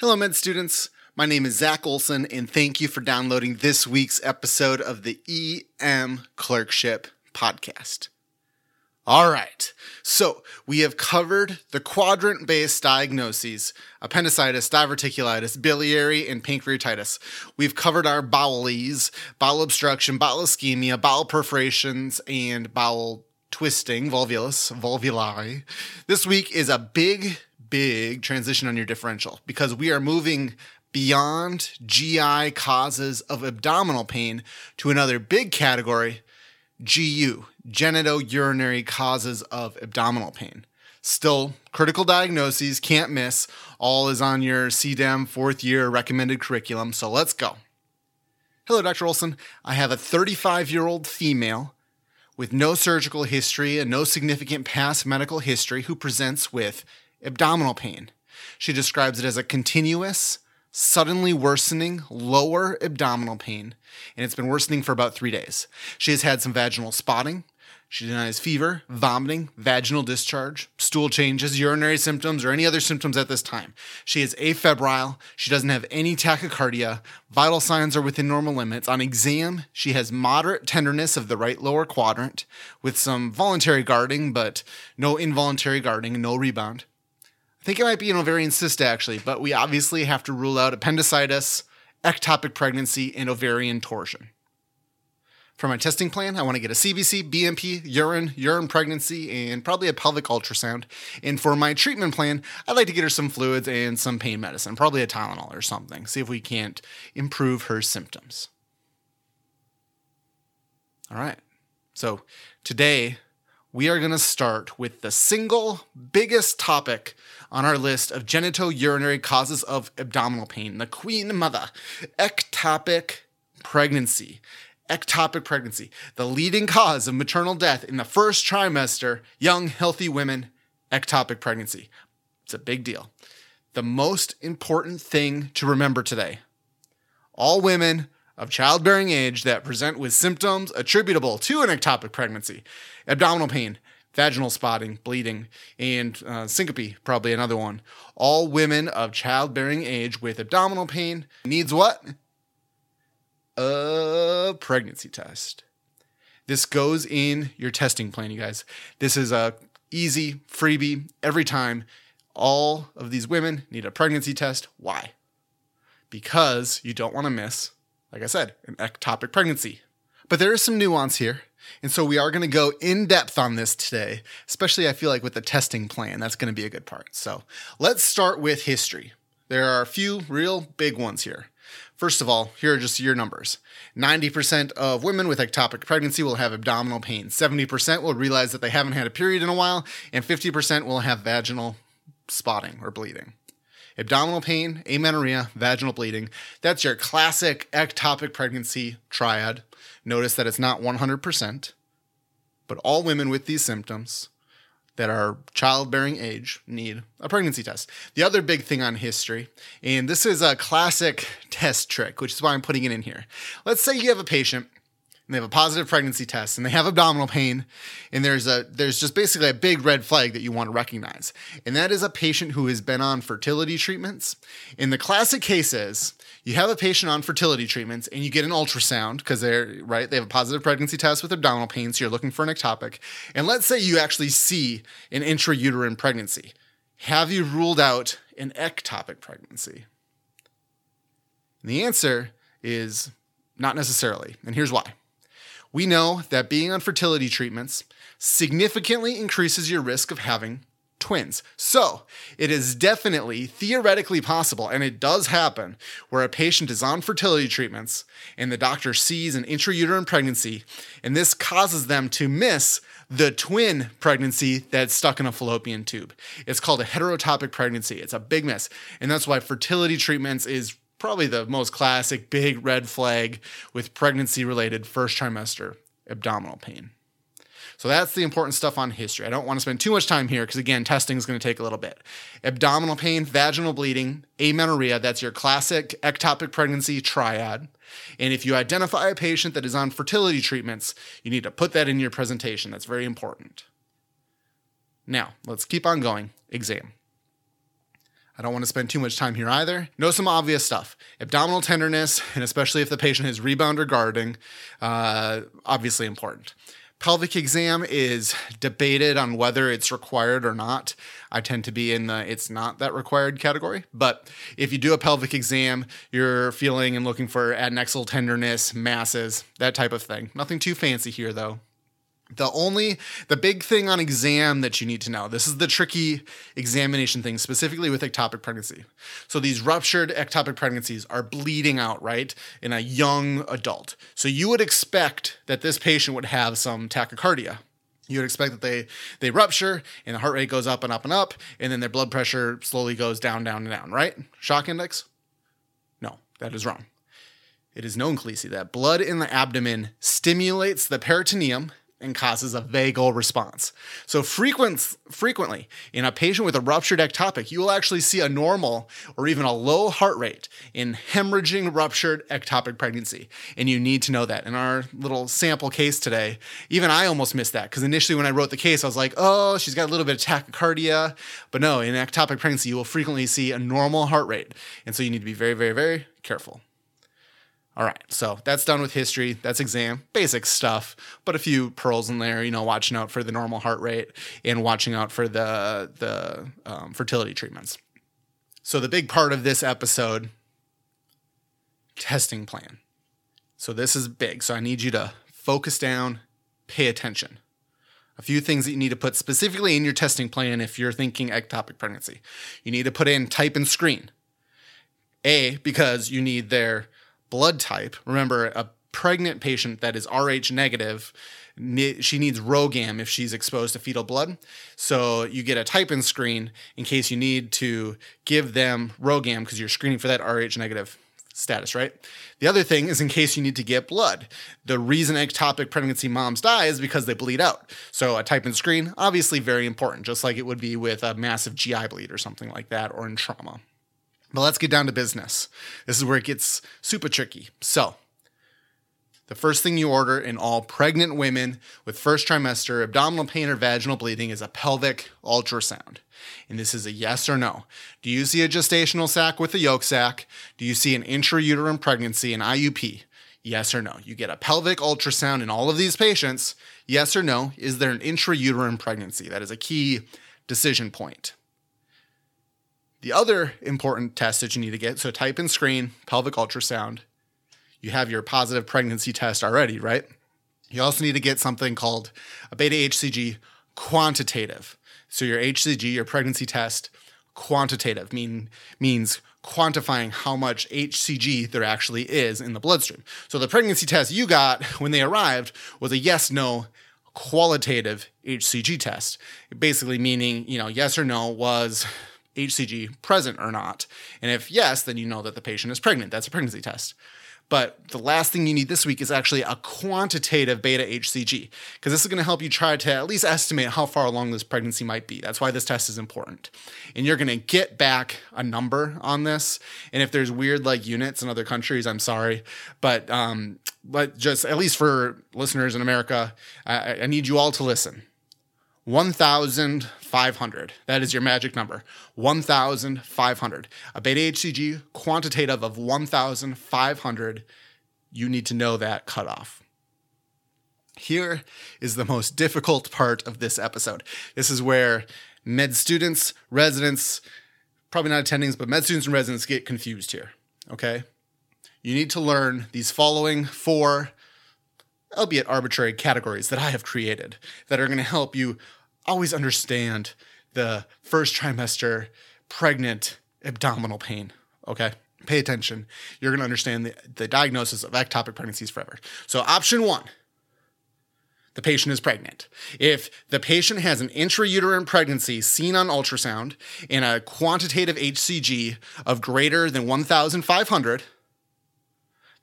Hello, med students. My name is Zach Olson, and thank you for downloading this week's episode of the EM Clerkship Podcast. All right, so we have covered the quadrant based diagnoses appendicitis, diverticulitis, biliary, and pancreatitis. We've covered our bowelies, bowel obstruction, bowel ischemia, bowel perforations, and bowel twisting, volvulus, volvuli. This week is a big, big transition on your differential because we are moving beyond GI causes of abdominal pain to another big category, GU, genitourinary causes of abdominal pain. Still, critical diagnoses, can't miss. All is on your CDEM fourth year recommended curriculum, so let's go. Hello, Dr. Olson. I have a 35 year old female with no surgical history and no significant past medical history who presents with abdominal pain. She describes it as a continuous, suddenly worsening lower abdominal pain, and it's been worsening for about three days. She has had some vaginal spotting. She denies fever, vomiting, vaginal discharge, stool changes, urinary symptoms, or any other symptoms at this time. She is afebrile. She doesn't have any tachycardia. Vital signs are within normal limits. On exam, she has moderate tenderness of the right lower quadrant with some voluntary guarding, but no involuntary guarding, no rebound. I think it might be an ovarian cyst actually, but we obviously have to rule out appendicitis, ectopic pregnancy, and ovarian torsion. For my testing plan, I want to get a CBC, BMP, urine, urine pregnancy, and probably a pelvic ultrasound. And for my treatment plan, I'd like to get her some fluids and some pain medicine, probably a Tylenol or something. See if we can't improve her symptoms. All right. So today we are going to start with the single biggest topic on our list of genitourinary causes of abdominal pain, the queen mother, ectopic pregnancy. Ectopic pregnancy, the leading cause of maternal death in the first trimester, young, healthy women, ectopic pregnancy. It's a big deal. The most important thing to remember today all women of childbearing age that present with symptoms attributable to an ectopic pregnancy, abdominal pain, vaginal spotting, bleeding, and uh, syncope, probably another one. All women of childbearing age with abdominal pain needs what? A pregnancy test. This goes in your testing plan, you guys. This is a easy freebie every time. All of these women need a pregnancy test. Why? Because you don't want to miss, like I said, an ectopic pregnancy. But there is some nuance here. And so we are going to go in depth on this today, especially I feel like with the testing plan. That's going to be a good part. So let's start with history. There are a few real big ones here. First of all, here are just your numbers 90% of women with ectopic pregnancy will have abdominal pain, 70% will realize that they haven't had a period in a while, and 50% will have vaginal spotting or bleeding. Abdominal pain, amenorrhea, vaginal bleeding. That's your classic ectopic pregnancy triad. Notice that it's not 100%, but all women with these symptoms that are childbearing age need a pregnancy test. The other big thing on history, and this is a classic test trick, which is why I'm putting it in here. Let's say you have a patient and they have a positive pregnancy test and they have abdominal pain and there's a there's just basically a big red flag that you want to recognize. And that is a patient who has been on fertility treatments. In the classic cases you have a patient on fertility treatments and you get an ultrasound because they're right they have a positive pregnancy test with abdominal pain so you're looking for an ectopic. And let's say you actually see an intrauterine pregnancy. Have you ruled out an ectopic pregnancy? And the answer is not necessarily and here's why we know that being on fertility treatments significantly increases your risk of having twins. So, it is definitely theoretically possible, and it does happen, where a patient is on fertility treatments and the doctor sees an intrauterine pregnancy, and this causes them to miss the twin pregnancy that's stuck in a fallopian tube. It's called a heterotopic pregnancy. It's a big miss. And that's why fertility treatments is probably the most classic big red flag with pregnancy related first trimester abdominal pain. So that's the important stuff on history. I don't want to spend too much time here because, again, testing is going to take a little bit. Abdominal pain, vaginal bleeding, amenorrhea, that's your classic ectopic pregnancy triad. And if you identify a patient that is on fertility treatments, you need to put that in your presentation. That's very important. Now, let's keep on going. Exam. I don't want to spend too much time here either. Know some obvious stuff abdominal tenderness, and especially if the patient has rebound or guarding, uh, obviously important. Pelvic exam is debated on whether it's required or not. I tend to be in the it's not that required category. But if you do a pelvic exam, you're feeling and looking for adnexal tenderness, masses, that type of thing. Nothing too fancy here though. The only, the big thing on exam that you need to know, this is the tricky examination thing, specifically with ectopic pregnancy. So these ruptured ectopic pregnancies are bleeding out, right, in a young adult. So you would expect that this patient would have some tachycardia. You would expect that they they rupture and the heart rate goes up and up and up, and then their blood pressure slowly goes down, down, and down, right? Shock index? No, that is wrong. It is known, Khaleesi, that blood in the abdomen stimulates the peritoneum and causes a vagal response. So frequent, frequently in a patient with a ruptured ectopic, you will actually see a normal or even a low heart rate in hemorrhaging ruptured ectopic pregnancy. And you need to know that. In our little sample case today, even I almost missed that because initially when I wrote the case, I was like, oh, she's got a little bit of tachycardia. But no, in ectopic pregnancy, you will frequently see a normal heart rate. And so you need to be very, very, very careful. All right, so that's done with history. That's exam, basic stuff, but a few pearls in there. You know, watching out for the normal heart rate and watching out for the the um, fertility treatments. So the big part of this episode, testing plan. So this is big. So I need you to focus down, pay attention. A few things that you need to put specifically in your testing plan if you're thinking ectopic pregnancy. You need to put in type and screen. A, because you need their blood type. Remember, a pregnant patient that is Rh negative, she needs RhoGAM if she's exposed to fetal blood. So you get a type in screen in case you need to give them RhoGAM because you're screening for that Rh negative status, right? The other thing is in case you need to get blood. The reason ectopic pregnancy moms die is because they bleed out. So a type in screen, obviously very important, just like it would be with a massive GI bleed or something like that or in trauma. But let's get down to business. This is where it gets super tricky. So, the first thing you order in all pregnant women with first trimester abdominal pain or vaginal bleeding is a pelvic ultrasound. And this is a yes or no. Do you see a gestational sac with a yolk sac? Do you see an intrauterine pregnancy, an IUP? Yes or no. You get a pelvic ultrasound in all of these patients. Yes or no. Is there an intrauterine pregnancy? That is a key decision point. The other important test that you need to get so type in screen, pelvic ultrasound. You have your positive pregnancy test already, right? You also need to get something called a beta HCG quantitative. So your HCG, your pregnancy test, quantitative mean means quantifying how much HCG there actually is in the bloodstream. So the pregnancy test you got when they arrived was a yes no qualitative HCG test. Basically meaning, you know, yes or no was HCG present or not. And if yes, then you know that the patient is pregnant. That's a pregnancy test. But the last thing you need this week is actually a quantitative beta HCG, because this is going to help you try to at least estimate how far along this pregnancy might be. That's why this test is important. And you're going to get back a number on this. And if there's weird like units in other countries, I'm sorry. But um, but just at least for listeners in America, I, I need you all to listen. 1,500. That is your magic number. 1,500. A beta HCG quantitative of 1,500. You need to know that cutoff. Here is the most difficult part of this episode. This is where med students, residents, probably not attendings, but med students and residents get confused here. Okay? You need to learn these following four albeit arbitrary categories that I have created that are going to help you always understand the first trimester pregnant abdominal pain. Okay. Pay attention. You're going to understand the, the diagnosis of ectopic pregnancies forever. So, option one the patient is pregnant. If the patient has an intrauterine pregnancy seen on ultrasound and a quantitative HCG of greater than 1,500,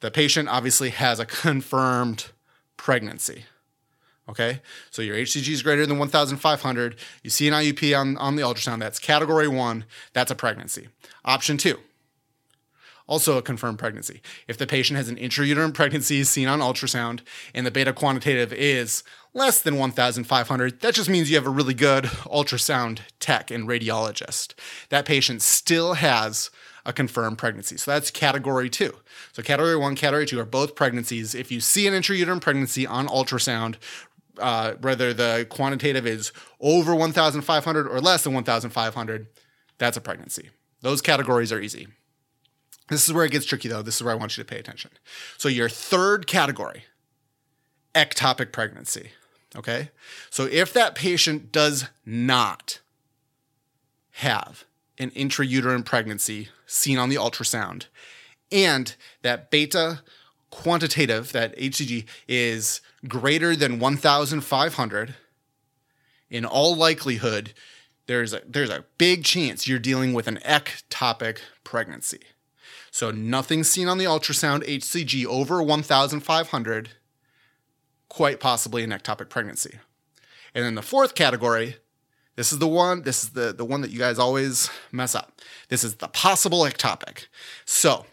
the patient obviously has a confirmed pregnancy. Okay, so your HCG is greater than 1,500. You see an IUP on, on the ultrasound, that's category one, that's a pregnancy. Option two, also a confirmed pregnancy. If the patient has an intrauterine pregnancy seen on ultrasound and the beta quantitative is less than 1,500, that just means you have a really good ultrasound tech and radiologist. That patient still has a confirmed pregnancy. So that's category two. So category one, category two are both pregnancies. If you see an intrauterine pregnancy on ultrasound, uh, whether the quantitative is over 1,500 or less than 1,500, that's a pregnancy. Those categories are easy. This is where it gets tricky, though. This is where I want you to pay attention. So, your third category, ectopic pregnancy. Okay. So, if that patient does not have an intrauterine pregnancy seen on the ultrasound, and that beta quantitative, that HCG, is greater than 1,500, in all likelihood, there's a, there's a big chance you're dealing with an ectopic pregnancy. So nothing seen on the ultrasound HCG over 1,500, quite possibly an ectopic pregnancy. And then the fourth category, this is the one, this is the, the one that you guys always mess up. This is the possible ectopic. So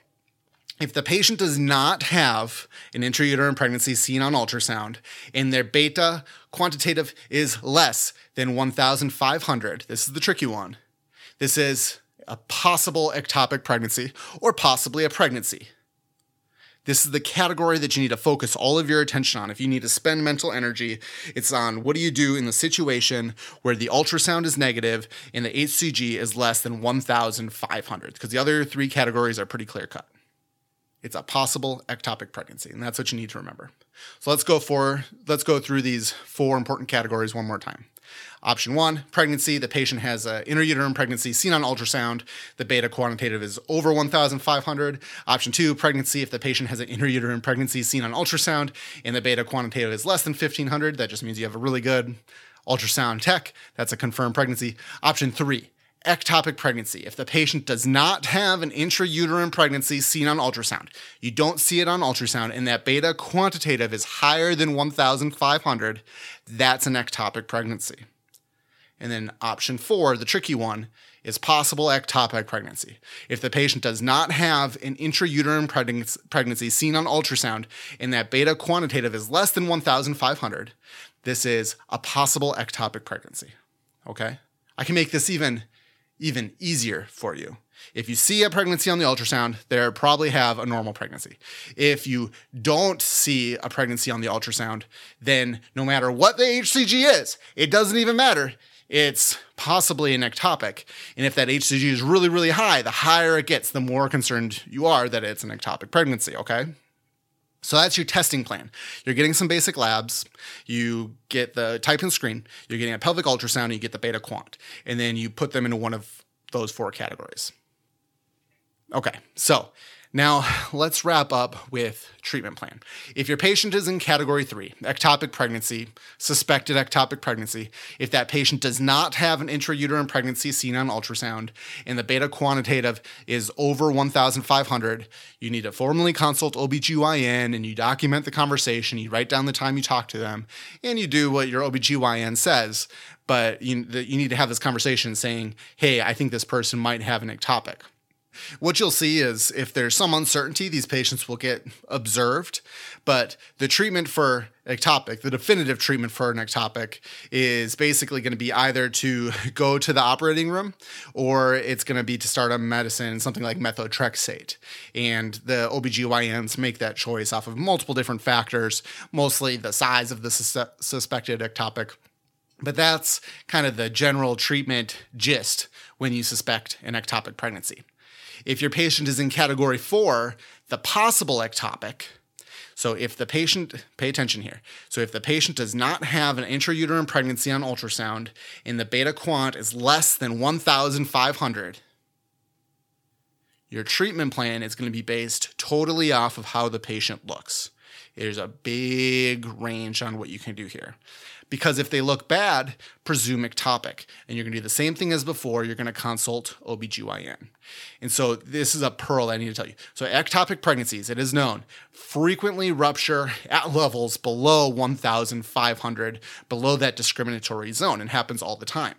if the patient does not have an intrauterine pregnancy seen on ultrasound and their beta quantitative is less than 1,500, this is the tricky one. This is a possible ectopic pregnancy, or possibly a pregnancy. This is the category that you need to focus all of your attention on. If you need to spend mental energy, it's on what do you do in the situation where the ultrasound is negative and the HCG is less than 1,500, because the other three categories are pretty clear cut. It's a possible ectopic pregnancy, and that's what you need to remember. So let's go for let's go through these four important categories one more time. Option one, pregnancy. The patient has an intrauterine pregnancy seen on ultrasound. The beta quantitative is over 1,500. Option two, pregnancy. If the patient has an intrauterine pregnancy seen on ultrasound and the beta quantitative is less than 1,500, that just means you have a really good ultrasound tech. That's a confirmed pregnancy. Option three, ectopic pregnancy. If the patient does not have an intrauterine pregnancy seen on ultrasound, you don't see it on ultrasound, and that beta quantitative is higher than 1,500, that's an ectopic pregnancy. And then option four, the tricky one, is possible ectopic pregnancy. If the patient does not have an intrauterine pregnancy seen on ultrasound and that beta quantitative is less than 1,500, this is a possible ectopic pregnancy. Okay? I can make this even, even easier for you. If you see a pregnancy on the ultrasound, they probably have a normal pregnancy. If you don't see a pregnancy on the ultrasound, then no matter what the HCG is, it doesn't even matter it's possibly an ectopic. And if that HCG is really, really high, the higher it gets, the more concerned you are that it's an ectopic pregnancy, okay? So that's your testing plan. You're getting some basic labs. You get the type and screen. You're getting a pelvic ultrasound. And you get the beta quant, and then you put them into one of those four categories. Okay, so now, let's wrap up with treatment plan. If your patient is in category three, ectopic pregnancy, suspected ectopic pregnancy, if that patient does not have an intrauterine pregnancy seen on ultrasound and the beta quantitative is over 1,500, you need to formally consult OBGYN and you document the conversation, you write down the time you talk to them, and you do what your OBGYN says. But you, you need to have this conversation saying, hey, I think this person might have an ectopic. What you'll see is if there's some uncertainty, these patients will get observed. But the treatment for ectopic, the definitive treatment for an ectopic, is basically going to be either to go to the operating room or it's going to be to start a medicine, something like methotrexate. And the OBGYNs make that choice off of multiple different factors, mostly the size of the sus- suspected ectopic. But that's kind of the general treatment gist when you suspect an ectopic pregnancy. If your patient is in category four, the possible ectopic, so if the patient, pay attention here. So if the patient does not have an intrauterine pregnancy on ultrasound and the beta quant is less than 1,500, your treatment plan is going to be based totally off of how the patient looks. There's a big range on what you can do here. Because if they look bad, presume ectopic. And you're going to do the same thing as before. You're going to consult OBGYN. And so this is a pearl I need to tell you. So ectopic pregnancies, it is known, frequently rupture at levels below 1,500, below that discriminatory zone, and happens all the time.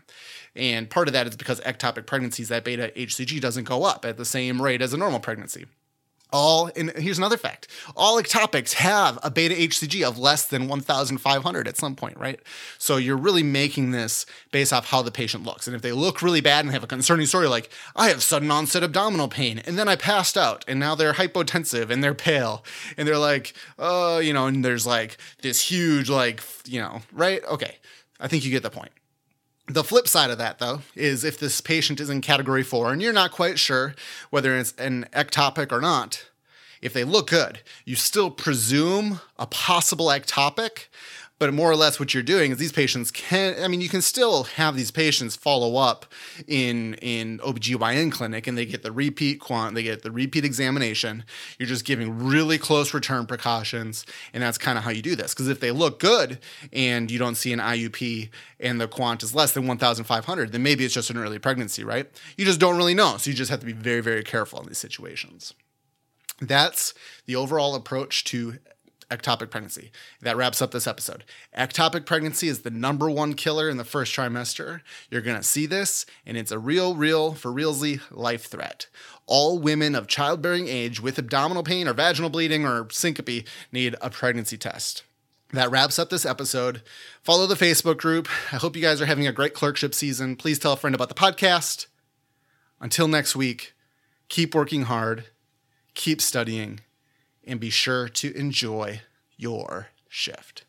And part of that is because ectopic pregnancies, that beta HCG doesn't go up at the same rate as a normal pregnancy. All, and here's another fact all ectopics have a beta HCG of less than 1,500 at some point, right? So you're really making this based off how the patient looks. And if they look really bad and have a concerning story, like, I have sudden onset abdominal pain, and then I passed out, and now they're hypotensive and they're pale, and they're like, oh, you know, and there's like this huge, like, you know, right? Okay. I think you get the point. The flip side of that, though, is if this patient is in category four and you're not quite sure whether it's an ectopic or not, if they look good, you still presume a possible ectopic. But more or less, what you're doing is these patients can, I mean, you can still have these patients follow up in, in OBGYN clinic and they get the repeat quant, they get the repeat examination. You're just giving really close return precautions. And that's kind of how you do this. Because if they look good and you don't see an IUP and the quant is less than 1,500, then maybe it's just an early pregnancy, right? You just don't really know. So you just have to be very, very careful in these situations. That's the overall approach to ectopic pregnancy. That wraps up this episode. Ectopic pregnancy is the number one killer in the first trimester. You're going to see this, and it's a real, real, for realsy life threat. All women of childbearing age with abdominal pain or vaginal bleeding or syncope need a pregnancy test. That wraps up this episode. Follow the Facebook group. I hope you guys are having a great clerkship season. Please tell a friend about the podcast. Until next week, keep working hard, keep studying, and be sure to enjoy your shift.